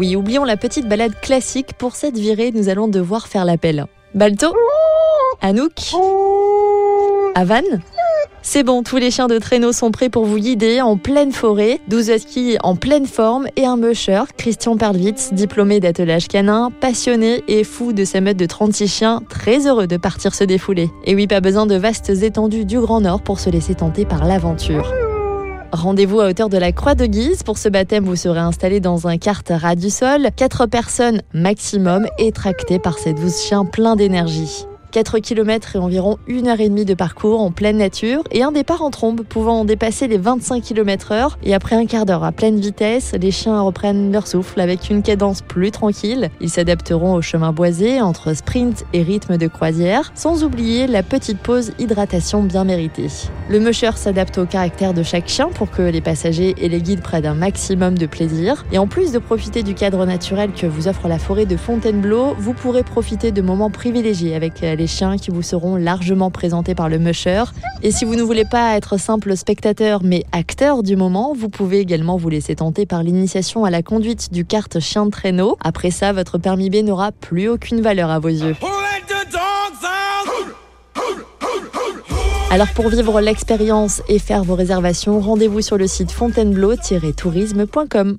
Oui, oublions la petite balade classique. Pour cette virée, nous allons devoir faire l'appel. Balto Anouk Avan c'est bon, tous les chiens de traîneau sont prêts pour vous guider en pleine forêt. 12 huskies en pleine forme et un musher, Christian Perlwitz, diplômé d'attelage canin, passionné et fou de sa meute de 36 chiens, très heureux de partir se défouler. Et oui, pas besoin de vastes étendues du Grand Nord pour se laisser tenter par l'aventure. Rendez-vous à hauteur de la Croix de Guise. Pour ce baptême, vous serez installé dans un kart ras du sol. 4 personnes maximum et tracté par ces 12 chiens pleins d'énergie. 4 km et environ 1 heure et demie de parcours en pleine nature et un départ en trombe pouvant dépasser les 25 km heure et après un quart d'heure à pleine vitesse, les chiens reprennent leur souffle avec une cadence plus tranquille. Ils s'adapteront au chemin boisé entre sprint et rythme de croisière, sans oublier la petite pause hydratation bien méritée. Le musher s'adapte au caractère de chaque chien pour que les passagers et les guides prennent un maximum de plaisir. Et en plus de profiter du cadre naturel que vous offre la forêt de Fontainebleau, vous pourrez profiter de moments privilégiés avec les chiens qui vous seront largement présentés par le musher. Et si vous ne voulez pas être simple spectateur mais acteur du moment, vous pouvez également vous laisser tenter par l'initiation à la conduite du kart chien de traîneau. Après ça, votre permis B n'aura plus aucune valeur à vos yeux. Alors pour vivre l'expérience et faire vos réservations, rendez-vous sur le site fontainebleau-tourisme.com.